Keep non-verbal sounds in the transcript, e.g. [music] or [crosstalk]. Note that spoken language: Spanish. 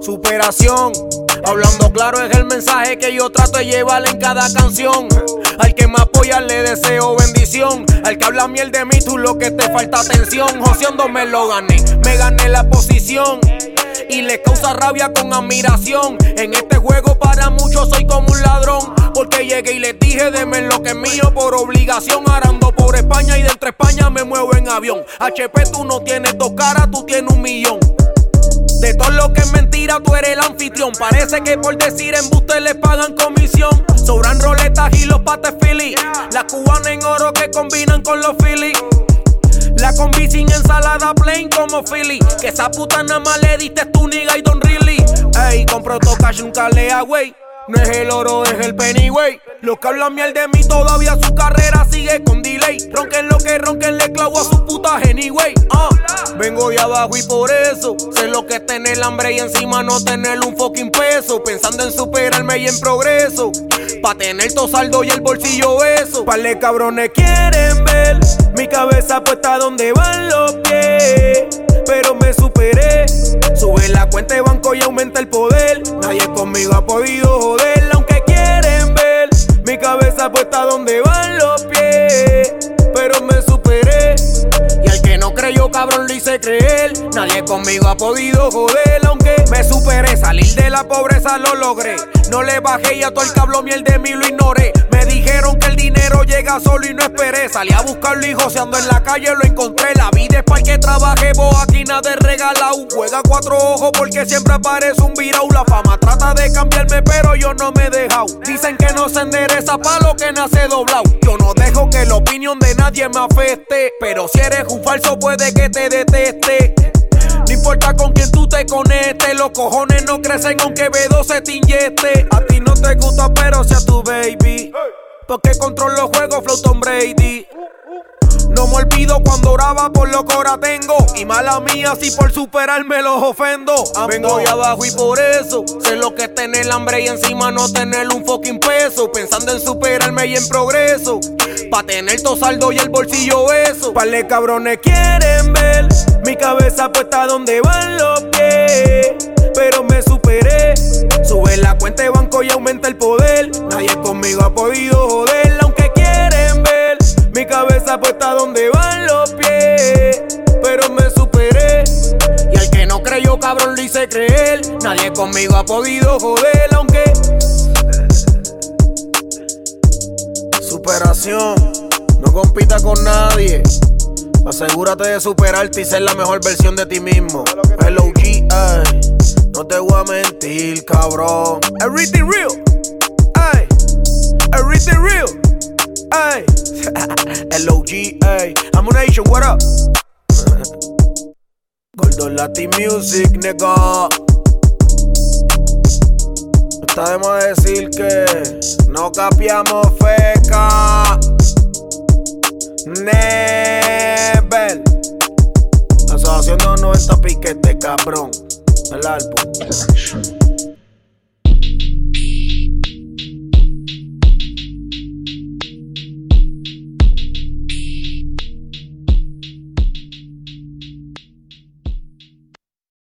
Superación, hablando claro es el mensaje que yo trato de llevar en cada canción. Al que me apoya le deseo bendición. Al que habla miel de mí, tú lo que te falta atención. Joseando me lo gané, me gané la posición. Y le causa rabia con admiración. En este juego para muchos soy como un ladrón. Porque llegué y les dije, deme lo que es mío por obligación. Arando por España y de entre España me muevo en avión. HP tú no tienes dos caras, tú tienes un millón. De todo lo que es mentira, tú eres el anfitrión. Parece que por decir embuste le pagan comisión. Sobran roletas y los pates Philly. La cubana en oro que combinan con los Philly. La combi sin ensalada plain como Philly. Que esa puta nada más le diste tu nigga y don really. Ey, compro cash nunca lea, wey. No es el oro, es el penny, wey. Los que hablan miel de mí todavía su carrera sigue con delay. Ronquen lo que ronquen, le clavo a su puta anyway. Uh. Vengo de abajo y por eso sé lo que es tener hambre y encima no tener un fucking peso. Pensando en superarme y en progreso. Pa' tener todo saldo y el bolsillo eso. Pale cabrones quieren ver mi cabeza puesta donde van los pies. Pero me superé. Sube la cuenta de banco y aumenta el poder. Nadie conmigo ha podido joder, aunque quieren ver mi cabeza puesta donde van los pies. Creyó, cabrón, lo hice creer. Nadie conmigo ha podido joder, aunque me superé. Salir de la pobreza lo logré. No le bajé y a todo el cablo miel de mí lo ignoré. Me dijeron que el dinero llega solo y no esperé. Salí a buscarlo y joseando en la calle lo encontré. La vida es para que trabaje, vos aquí nada de regalado. Juega cuatro ojos porque siempre aparece un virao. La fama trata de cambiarme, pero no me he dejado. Dicen que no se endereza pa' lo que nace doblado. Yo no dejo que la opinión de nadie me afecte. Pero si eres un falso, puede que te deteste. No importa con quién tú te conectes, los cojones no crecen aunque B2 se te. A ti no te gusta, pero sea tu baby. Porque controlo juegos, Flow Tom Brady. No me olvido cuando oraba por lo que ahora tengo. Y mala mía si por superarme los ofendo. Vengo de abajo y por eso sé lo que es tener hambre y encima no tener un fucking peso. Pensando en superarme y en progreso. Pa' tener todo saldo y el bolsillo eso. Pale cabrones quieren ver mi cabeza puesta donde van los pies. Pero me superé. Sube la cuenta de banco y aumenta el poder. Nadie conmigo ha podido joder, cabeza puesta donde van los pies. Pero me superé. Y al que no creyó, cabrón, lo hice creer. Nadie conmigo ha podido joder, aunque. Superación. No compita con nadie. Asegúrate de superarte y ser la mejor versión de ti mismo. El OG, ay. No te voy a mentir, cabrón. Everything real. Ay. Everything real. Ay. [laughs] El OG, ay. Amunation, what up? Gordo Latin Music, nigga. Está de más decir que no capiamos feca. Never. De los 90 piquete, cabrón. El álbum.